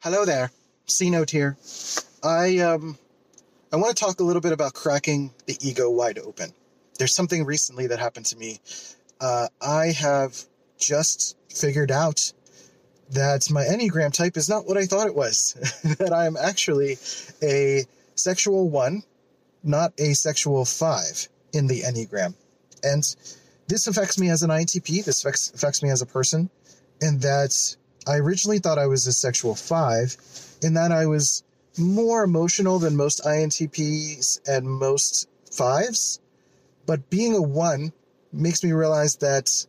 Hello there, C Note here. I um, I want to talk a little bit about cracking the ego wide open. There's something recently that happened to me. Uh, I have just figured out that my Enneagram type is not what I thought it was. that I am actually a sexual one, not a sexual five in the Enneagram. And this affects me as an INTP, this affects, affects me as a person, and that I originally thought I was a sexual five, in that I was more emotional than most INTPs and most fives. But being a one makes me realize that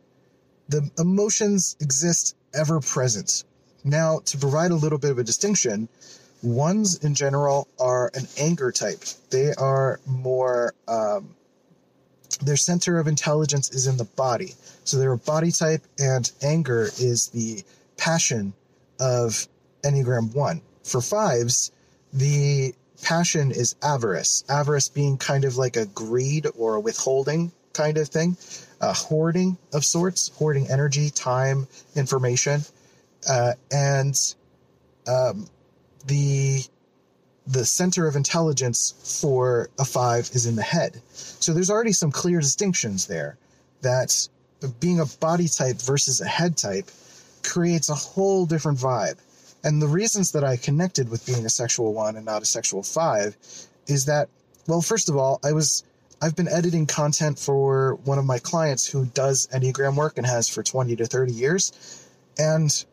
the emotions exist ever present. Now, to provide a little bit of a distinction, ones in general are an anger type. They are more, um, their center of intelligence is in the body. So they're a body type, and anger is the passion of Enneagram 1. For fives, the passion is avarice. Avarice being kind of like a greed or a withholding kind of thing, a hoarding of sorts, hoarding energy, time, information, uh, and um, the the center of intelligence for a five is in the head. So there's already some clear distinctions there. That being a body type versus a head type creates a whole different vibe. And the reasons that I connected with being a sexual one and not a sexual five is that, well, first of all, I was I've been editing content for one of my clients who does Enneagram work and has for 20 to 30 years. And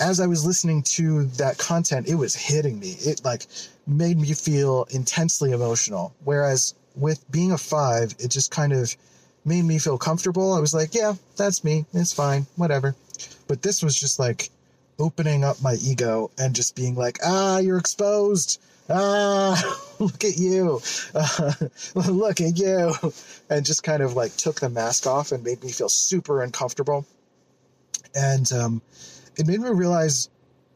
as I was listening to that content, it was hitting me. It like made me feel intensely emotional. Whereas with being a five, it just kind of made me feel comfortable. I was like, yeah, that's me. It's fine. Whatever. But this was just like opening up my ego and just being like, ah, you're exposed ah, look at you, uh, look at you, and just kind of like took the mask off and made me feel super uncomfortable. And um, it made me realize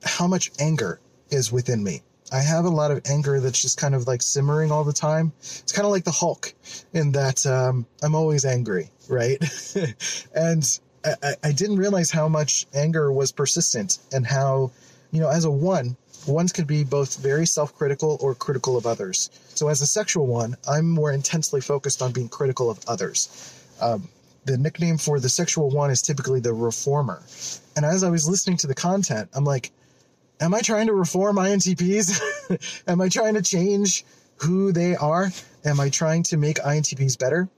how much anger is within me. I have a lot of anger that's just kind of like simmering all the time. It's kind of like the Hulk in that um, I'm always angry, right? and I, I didn't realize how much anger was persistent and how, you know, as a one, ones can be both very self critical or critical of others. So, as a sexual one, I'm more intensely focused on being critical of others. Um, the nickname for the sexual one is typically the reformer. And as I was listening to the content, I'm like, am I trying to reform INTPs? am I trying to change who they are? Am I trying to make INTPs better?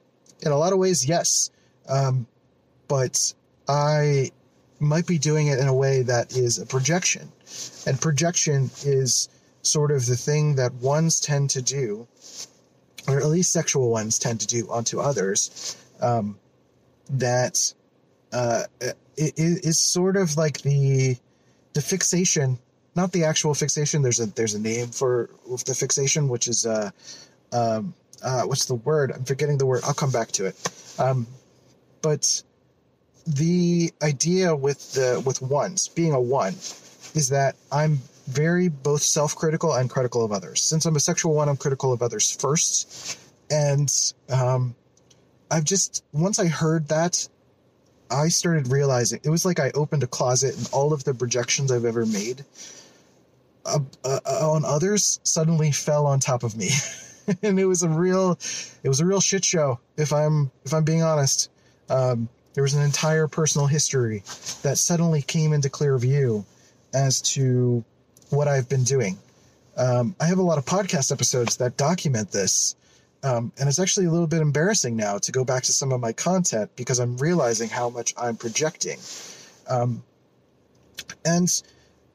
In a lot of ways, yes. Um, but I might be doing it in a way that is a projection. And projection is sort of the thing that ones tend to do, or at least sexual ones tend to do onto others, um, that uh, it is sort of like the the fixation, not the actual fixation. There's a there's a name for the fixation, which is uh, um, uh, what's the word? I'm forgetting the word. I'll come back to it. Um, but the idea with the with ones being a one is that I'm very both self-critical and critical of others. Since I'm a sexual one, I'm critical of others first, and um, I've just once I heard that, I started realizing it was like I opened a closet and all of the projections I've ever made uh, uh, on others suddenly fell on top of me, and it was a real, it was a real shit show. If I'm if I'm being honest. Um, there was an entire personal history that suddenly came into clear view as to what I've been doing. Um, I have a lot of podcast episodes that document this. Um, and it's actually a little bit embarrassing now to go back to some of my content because I'm realizing how much I'm projecting. Um, and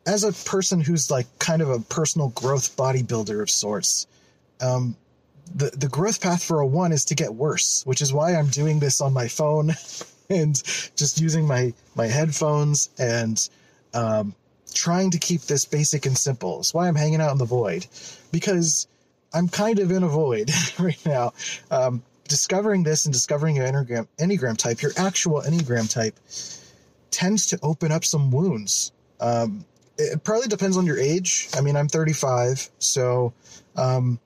as a person who's like kind of a personal growth bodybuilder of sorts, um, the, the growth path for a one is to get worse, which is why I'm doing this on my phone and just using my my headphones and um, trying to keep this basic and simple. That's why I'm hanging out in the void because I'm kind of in a void right now. Um, discovering this and discovering your enneagram, enneagram type, your actual enneagram type, tends to open up some wounds. Um, it probably depends on your age. I mean, I'm 35, so um,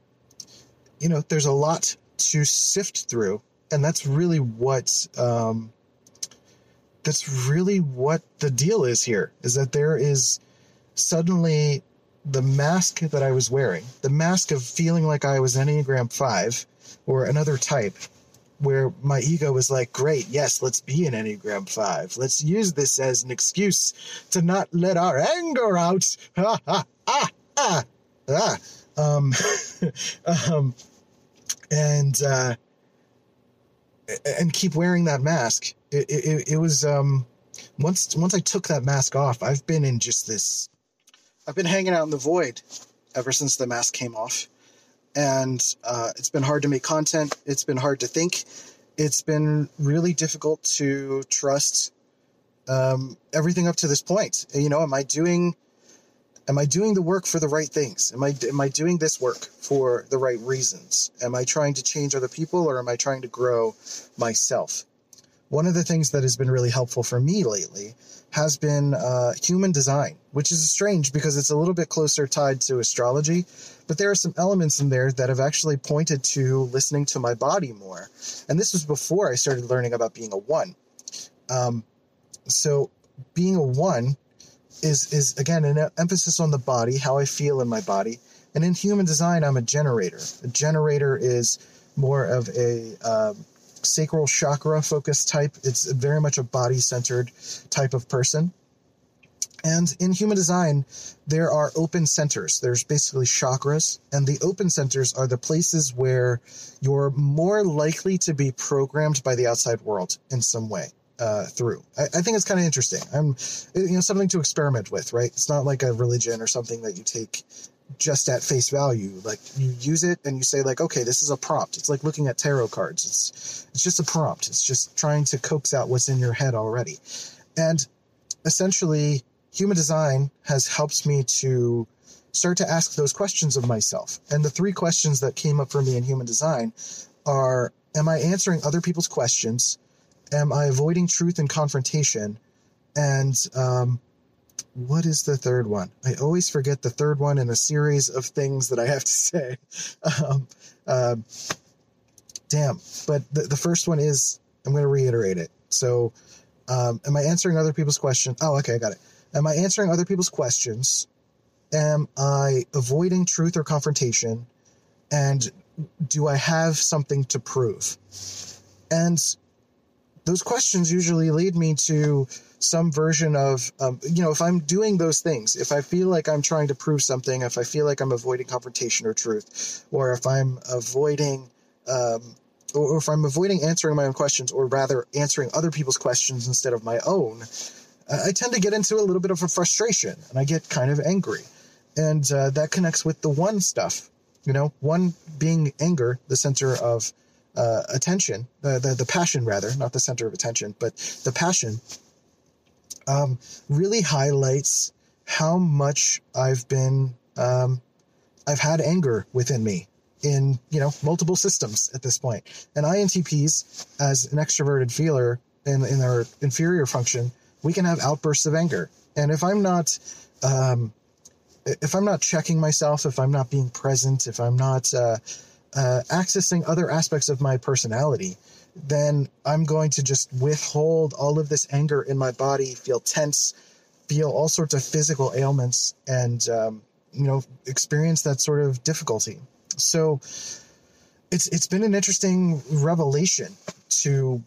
you know, there's a lot to sift through, and that's really what um, that's really what the deal is here is that there is suddenly the mask that I was wearing, the mask of feeling like I was Enneagram 5 or another type, where my ego was like, great, yes, let's be an Enneagram 5. Let's use this as an excuse to not let our anger out. Ha ha ah ah ah. Um, um, and, uh, and keep wearing that mask. It, it, it was, um, once, once I took that mask off, I've been in just this I've been hanging out in the void ever since the mask came off. And uh, it's been hard to make content. It's been hard to think. It's been really difficult to trust um, everything up to this point. You know, am I doing am I doing the work for the right things? Am I am I doing this work for the right reasons? Am I trying to change other people or am I trying to grow myself? One of the things that has been really helpful for me lately has been uh, human design, which is strange because it's a little bit closer tied to astrology. But there are some elements in there that have actually pointed to listening to my body more. And this was before I started learning about being a one. Um, so being a one is is again an emphasis on the body, how I feel in my body. And in human design, I'm a generator. A generator is more of a um, sacral chakra focused type. It's very much a body centered type of person. And in human design, there are open centers. There's basically chakras, and the open centers are the places where you're more likely to be programmed by the outside world in some way. Uh, through. I, I, think it's kind of interesting. I'm, you know, something to experiment with, right? It's not like a religion or something that you take just at face value. Like you use it and you say like, okay, this is a prompt. It's like looking at tarot cards. It's it's just a prompt. It's just trying to coax out what's in your head already. And essentially, human design has helped me to start to ask those questions of myself. And the three questions that came up for me in human design are am I answering other people's questions? Am I avoiding truth and confrontation? And um, what is the third one? I always forget the third one in a series of things that I have to say. Um, uh, damn. But the, the first one is, I'm going to reiterate it. So, um, am I answering other people's questions? Oh, okay, I got it. Am I answering other people's questions? Am I avoiding truth or confrontation? And do I have something to prove? And those questions usually lead me to some version of, um, you know, if I'm doing those things, if I feel like I'm trying to prove something, if I feel like I'm avoiding confrontation or truth, or if I'm avoiding, um, or if I'm avoiding answering my own questions, or rather answering other people's questions instead of my own, I tend to get into a little bit of a frustration and I get kind of angry. And uh, that connects with the one stuff, you know, one being anger, the center of uh, attention, the, the, the passion rather, not the center of attention, but the passion um, really highlights how much I've been, um, I've had anger within me in, you know, multiple systems at this point. And INTPs, as an extroverted feeler in, in their inferior function, we can have outbursts of anger. And if I'm not, um, if I'm not checking myself, if I'm not being present, if I'm not uh, uh, accessing other aspects of my personality, then I'm going to just withhold all of this anger in my body, feel tense, feel all sorts of physical ailments, and um, you know experience that sort of difficulty. So it's it's been an interesting revelation to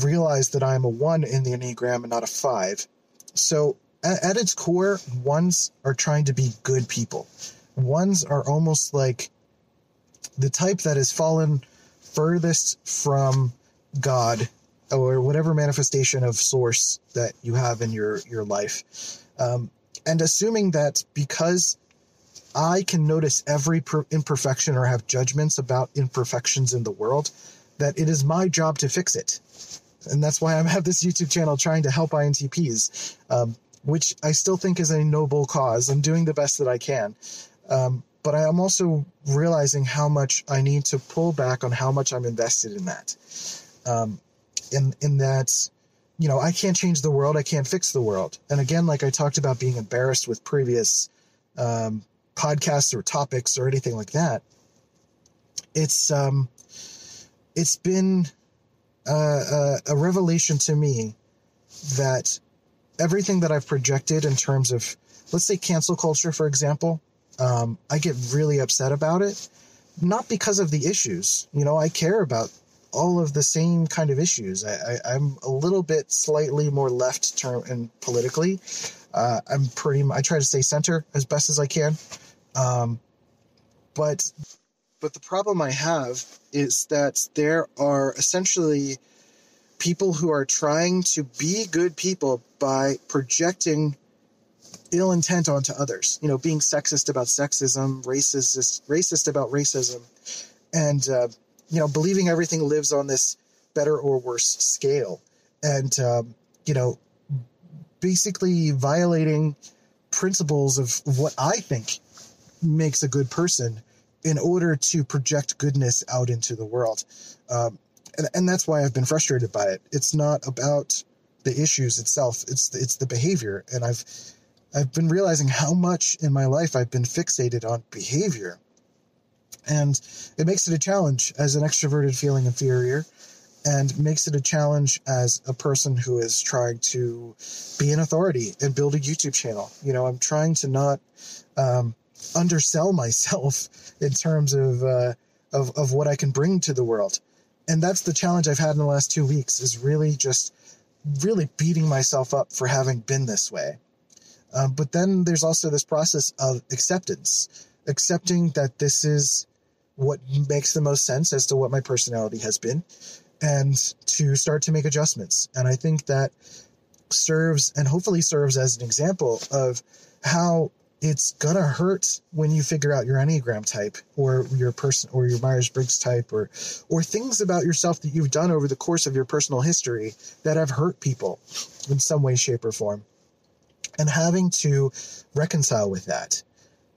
realize that I'm a one in the enneagram and not a five. So at, at its core, ones are trying to be good people. Ones are almost like the type that has fallen furthest from God or whatever manifestation of source that you have in your your life, um, and assuming that because I can notice every per- imperfection or have judgments about imperfections in the world, that it is my job to fix it, and that's why I have this YouTube channel trying to help INTPs, um, which I still think is a noble cause. I'm doing the best that I can. Um, but I am also realizing how much I need to pull back on how much I'm invested in that um, in in that you know I can't change the world, I can't fix the world. And again, like I talked about being embarrassed with previous um, podcasts or topics or anything like that, it's um, it's been uh, a, a revelation to me that everything that I've projected in terms of let's say cancel culture, for example, um, I get really upset about it. Not because of the issues. You know, I care about all of the same kind of issues. I, am a little bit slightly more left term and politically. Uh, I'm pretty. I try to stay center as best as I can. Um, but but the problem I have is that there are essentially people who are trying to be good people by projecting ill intent onto others. You know, being sexist about sexism, racist racist about racism, and uh, you know, believing everything lives on this better or worse scale, and um, you know, basically violating principles of what I think makes a good person in order to project goodness out into the world. Um, and, and that's why I've been frustrated by it. It's not about the issues itself. It's it's the behavior, and I've I've been realizing how much in my life I've been fixated on behavior, and it makes it a challenge as an extroverted feeling inferior, and makes it a challenge as a person who is trying to be an authority and build a YouTube channel. You know, I'm trying to not um, undersell myself in terms of, uh, of of what I can bring to the world, and that's the challenge I've had in the last two weeks. Is really just really beating myself up for having been this way. Um, but then there's also this process of acceptance, accepting that this is what makes the most sense as to what my personality has been, and to start to make adjustments. And I think that serves and hopefully serves as an example of how it's gonna hurt when you figure out your enneagram type or your person or your myers-briggs type or or things about yourself that you've done over the course of your personal history that have hurt people in some way shape or form and having to reconcile with that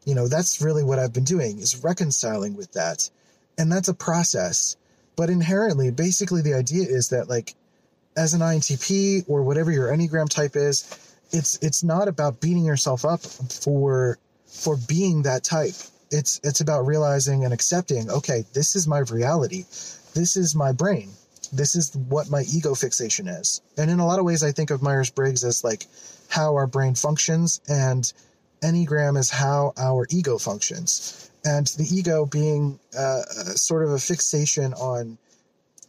you know that's really what i've been doing is reconciling with that and that's a process but inherently basically the idea is that like as an intp or whatever your enneagram type is it's it's not about beating yourself up for for being that type. It's it's about realizing and accepting, okay, this is my reality. This is my brain. This is what my ego fixation is. And in a lot of ways I think of Myers-Briggs as like how our brain functions and Enneagram is how our ego functions. And the ego being uh, sort of a fixation on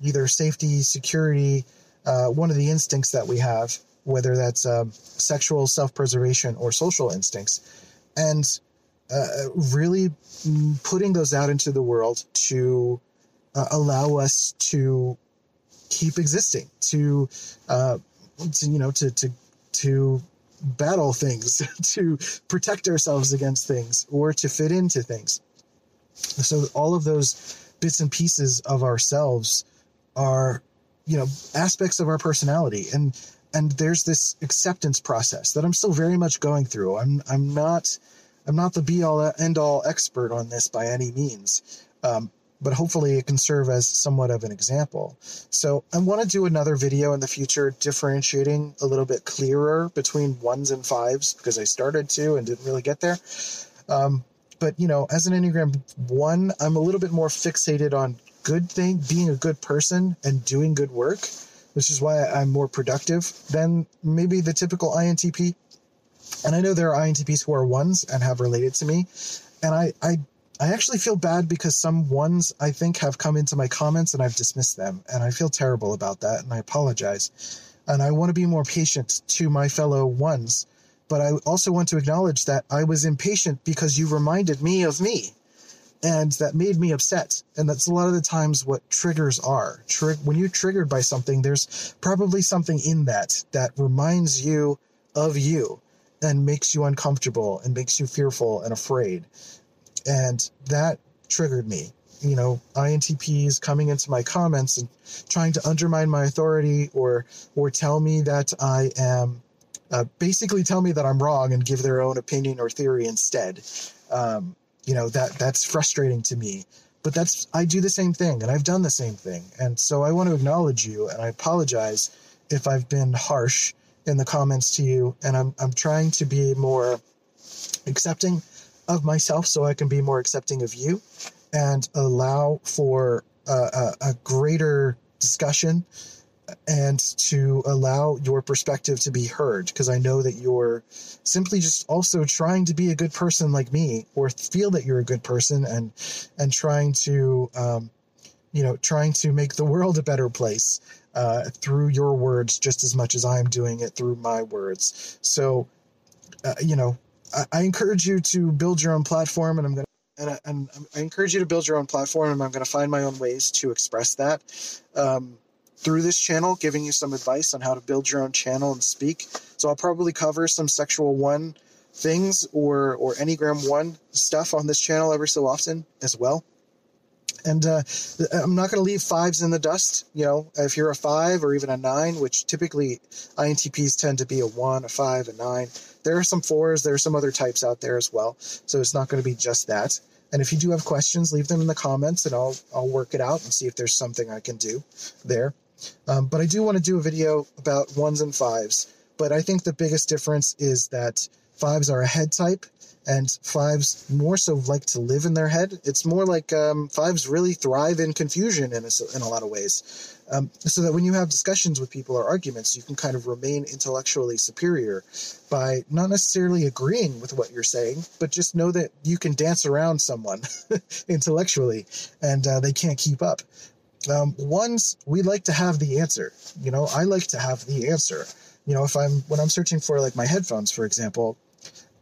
either safety, security, uh, one of the instincts that we have, whether that's um, sexual self preservation or social instincts, and uh, really putting those out into the world to uh, allow us to keep existing, to, uh, to you know, to to to battle things, to protect ourselves against things, or to fit into things. So all of those bits and pieces of ourselves are you know aspects of our personality and and there's this acceptance process that I'm still very much going through. I'm I'm not I'm not the be all end all expert on this by any means, um, but hopefully it can serve as somewhat of an example. So I want to do another video in the future differentiating a little bit clearer between ones and fives because I started to and didn't really get there. Um, but you know, as an Enneagram one, I'm a little bit more fixated on good thing, being a good person and doing good work which is why I'm more productive than maybe the typical INTP. And I know there are INTPs who are ones and have related to me. And I, I, I actually feel bad because some ones I think have come into my comments and I've dismissed them. And I feel terrible about that and I apologize. And I want to be more patient to my fellow ones. But I also want to acknowledge that I was impatient because you reminded me of me and that made me upset. And that's a lot of the times what triggers are. When you're triggered by something, there's probably something in that that reminds you of you and makes you uncomfortable and makes you fearful and afraid. And that triggered me. You know, INTPs coming into my comments and trying to undermine my authority or or tell me that I am uh, basically tell me that I'm wrong and give their own opinion or theory instead. Um, you know that that's frustrating to me but that's i do the same thing and i've done the same thing and so i want to acknowledge you and i apologize if i've been harsh in the comments to you and i'm, I'm trying to be more accepting of myself so i can be more accepting of you and allow for a, a, a greater discussion and to allow your perspective to be heard because I know that you're simply just also trying to be a good person like me or feel that you're a good person and and trying to um, you know trying to make the world a better place uh, through your words just as much as I'm doing it through my words. So uh, you know I, I encourage you to build your own platform and I'm gonna and I, and I encourage you to build your own platform and I'm going to find my own ways to express that. Um, through this channel, giving you some advice on how to build your own channel and speak. So I'll probably cover some sexual one things or or Enneagram one stuff on this channel every so often as well. And uh, I'm not going to leave fives in the dust. You know, if you're a five or even a nine, which typically INTPs tend to be a one, a five, a nine. There are some fours. There are some other types out there as well. So it's not going to be just that. And if you do have questions, leave them in the comments, and I'll I'll work it out and see if there's something I can do there. Um, but I do want to do a video about ones and fives. But I think the biggest difference is that fives are a head type and fives more so like to live in their head. It's more like um, fives really thrive in confusion in a, in a lot of ways. Um, so that when you have discussions with people or arguments, you can kind of remain intellectually superior by not necessarily agreeing with what you're saying, but just know that you can dance around someone intellectually and uh, they can't keep up. Um, ones, we like to have the answer. You know, I like to have the answer. You know, if I'm when I'm searching for like my headphones, for example,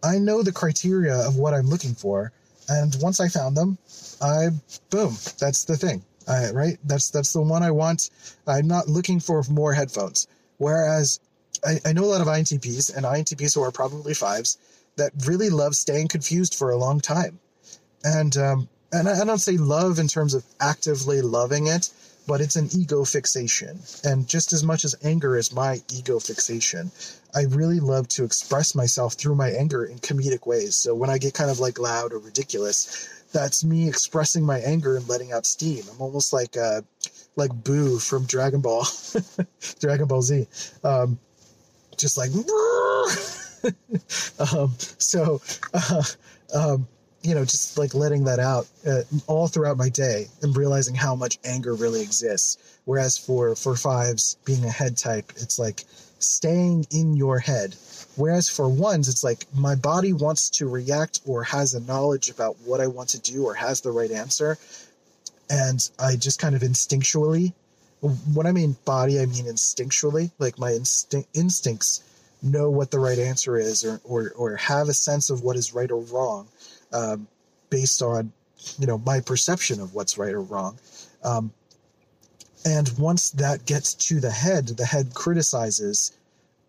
I know the criteria of what I'm looking for, and once I found them, I boom, that's the thing. I, right? That's that's the one I want. I'm not looking for more headphones. Whereas I, I know a lot of INTPs and INTPs who are probably fives that really love staying confused for a long time, and um, and I, I don't say love in terms of actively loving it, but it's an ego fixation. And just as much as anger is my ego fixation, I really love to express myself through my anger in comedic ways. So when I get kind of like loud or ridiculous, that's me expressing my anger and letting out steam. I'm almost like uh, like Boo from Dragon Ball, Dragon Ball Z, um, just like. um, so, uh, um, you know, just like letting that out uh, all throughout my day and realizing how much anger really exists. Whereas for for fives, being a head type, it's like staying in your head. Whereas for ones, it's like my body wants to react or has a knowledge about what I want to do or has the right answer, and I just kind of instinctually. when I mean body, I mean instinctually. Like my instinct instincts know what the right answer is, or or or have a sense of what is right or wrong um, based on you know my perception of what's right or wrong. Um, and once that gets to the head, the head criticizes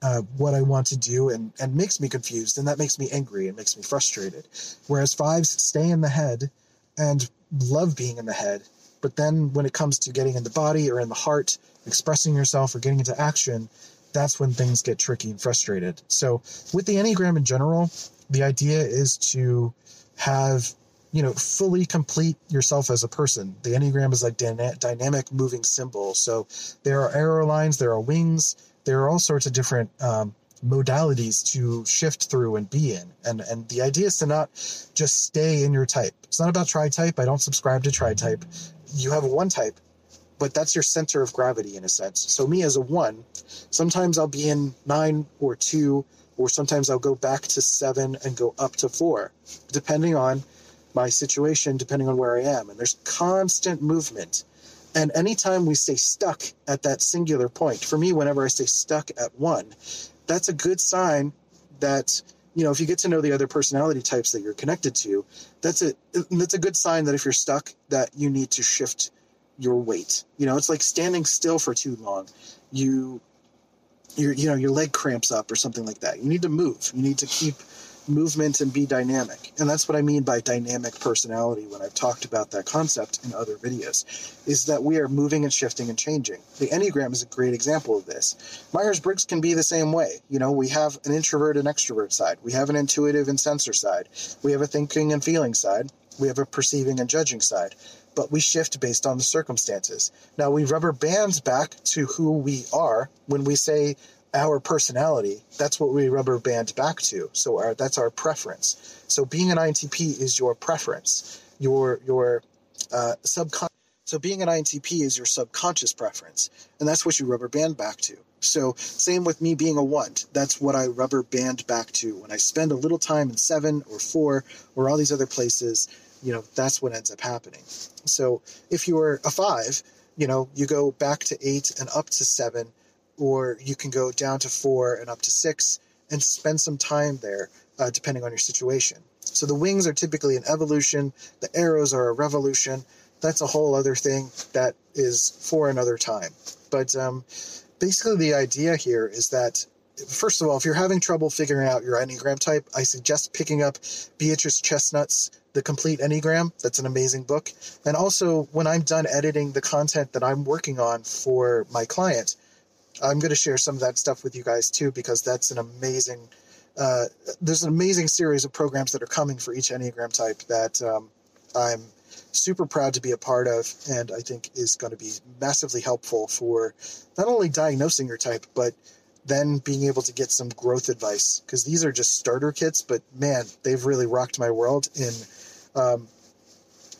uh, what I want to do and, and makes me confused, and that makes me angry and makes me frustrated. Whereas fives stay in the head and love being in the head, but then when it comes to getting in the body or in the heart, expressing yourself or getting into action, that's when things get tricky and frustrated. So, with the Enneagram in general, the idea is to have you know fully complete yourself as a person. The enneagram is like dyna- dynamic moving symbol. So there are arrow lines there are wings there are all sorts of different um, modalities to shift through and be in. And and the idea is to not just stay in your type. It's not about tri type i don't subscribe to tri type you have a one type but that's your center of gravity in a sense. So me as a one sometimes i'll be in nine or two or sometimes I'll go back to seven and go up to four, depending on my situation, depending on where I am. And there's constant movement. And anytime we stay stuck at that singular point, for me, whenever I stay stuck at one, that's a good sign that you know if you get to know the other personality types that you're connected to that's a that's a good sign that if you're stuck that you need to shift your weight you know it's like standing still for too long you your you know your leg cramps up or something like that. You need to move. You need to keep movement and be dynamic. And that's what I mean by dynamic personality when I've talked about that concept in other videos, is that we are moving and shifting and changing. The Enneagram is a great example of this. Myers Briggs can be the same way. You know, we have an introvert and extrovert side, we have an intuitive and sensor side, we have a thinking and feeling side, we have a perceiving and judging side. But we shift based on the circumstances. Now, we rubber bands back to who we are when we say our personality, that's what we rubber band back to. So our, that's our preference. So being an INTP is your preference, your your uh, subconscious. So being an INTP is your subconscious preference, and that's what you rubber band back to. So same with me being a one. That's what I rubber band back to. When I spend a little time in seven or four or all these other places, you know, that's what ends up happening. So if you are a five, you know, you go back to eight and up to seven, or you can go down to four and up to six and spend some time there, uh, depending on your situation. So the wings are typically an evolution, the arrows are a revolution. That's a whole other thing that is for another time. But um, basically, the idea here is that first of all, if you're having trouble figuring out your Enneagram type, I suggest picking up Beatrice Chestnut's The Complete Enneagram. That's an amazing book. And also, when I'm done editing the content that I'm working on for my client, I'm going to share some of that stuff with you guys too, because that's an amazing. Uh, there's an amazing series of programs that are coming for each Enneagram type that um, I'm super proud to be a part of, and I think is going to be massively helpful for not only diagnosing your type, but then being able to get some growth advice because these are just starter kits, but man, they've really rocked my world in um,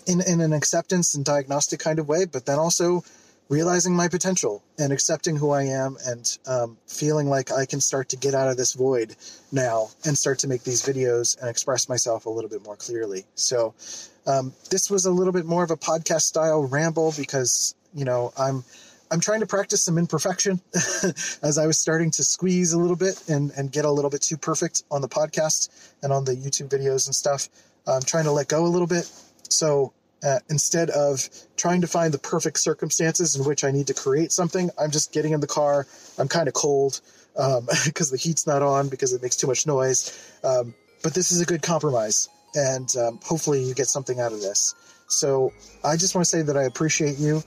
in in an acceptance and diagnostic kind of way, but then also realizing my potential and accepting who I am and um, feeling like I can start to get out of this void now and start to make these videos and express myself a little bit more clearly. So um, this was a little bit more of a podcast style ramble because you know I'm I'm trying to practice some imperfection as I was starting to squeeze a little bit and, and get a little bit too perfect on the podcast and on the YouTube videos and stuff. I'm trying to let go a little bit. So uh, instead of trying to find the perfect circumstances in which I need to create something, I'm just getting in the car. I'm kind of cold because um, the heat's not on because it makes too much noise. Um, but this is a good compromise, and um, hopefully you get something out of this. So I just want to say that I appreciate you.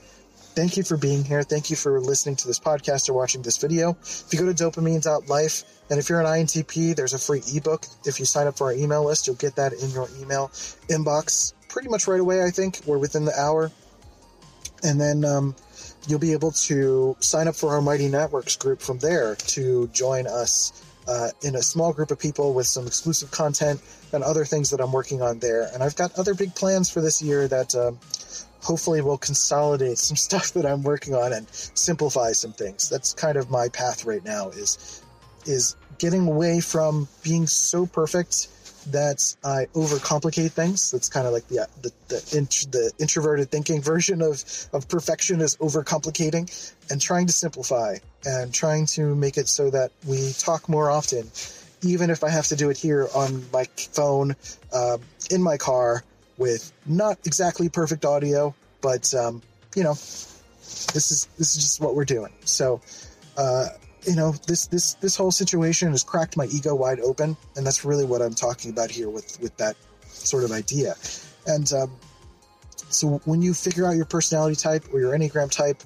Thank you for being here. Thank you for listening to this podcast or watching this video. If you go to dopeamine.life, and if you're an INTP, there's a free ebook. If you sign up for our email list, you'll get that in your email inbox pretty much right away, I think, or within the hour. And then um, you'll be able to sign up for our Mighty Networks group from there to join us uh, in a small group of people with some exclusive content and other things that I'm working on there. And I've got other big plans for this year that um, hopefully will consolidate some stuff that I'm working on and simplify some things. That's kind of my path right now is is getting away from being so perfect that I overcomplicate things. That's kind of like the the the, int- the introverted thinking version of of perfection is overcomplicating and trying to simplify and trying to make it so that we talk more often even if I have to do it here on my phone, um, in my car, with not exactly perfect audio, but um, you know, this is this is just what we're doing. So, uh, you know, this this this whole situation has cracked my ego wide open, and that's really what I'm talking about here with with that sort of idea. And um, so, when you figure out your personality type or your enneagram type,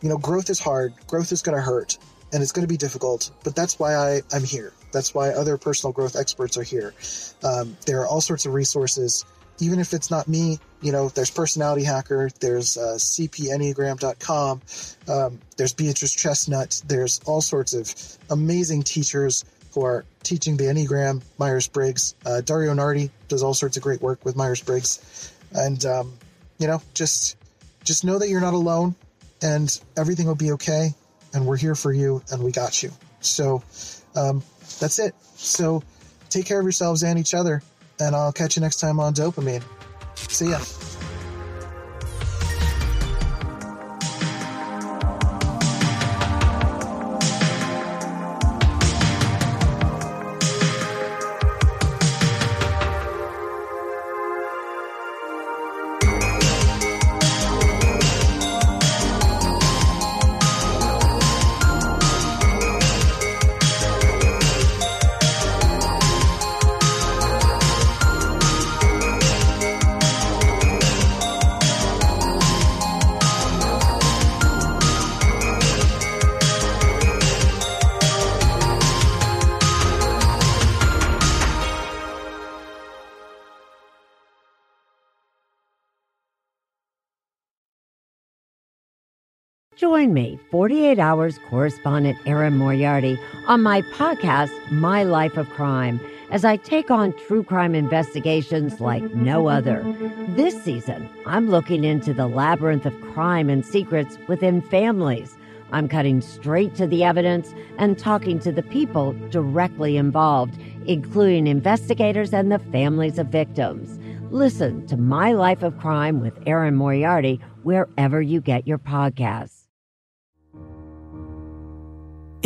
you know, growth is hard. Growth is going to hurt, and it's going to be difficult. But that's why I I'm here. That's why other personal growth experts are here. Um, there are all sorts of resources even if it's not me, you know, there's Personality Hacker, there's uh, cpenneagram.com, um, there's Beatrice Chestnut, there's all sorts of amazing teachers who are teaching the Enneagram, Myers Briggs. Uh, Dario Nardi does all sorts of great work with Myers Briggs. And, um, you know, just just know that you're not alone and everything will be okay. And we're here for you and we got you. So um, that's it. So take care of yourselves and each other and I'll catch you next time on DOPEamine. See ya. Join me, 48 Hours correspondent Erin Moriarty, on my podcast, My Life of Crime, as I take on true crime investigations like no other. This season, I'm looking into the labyrinth of crime and secrets within families. I'm cutting straight to the evidence and talking to the people directly involved, including investigators and the families of victims. Listen to My Life of Crime with Erin Moriarty wherever you get your podcasts.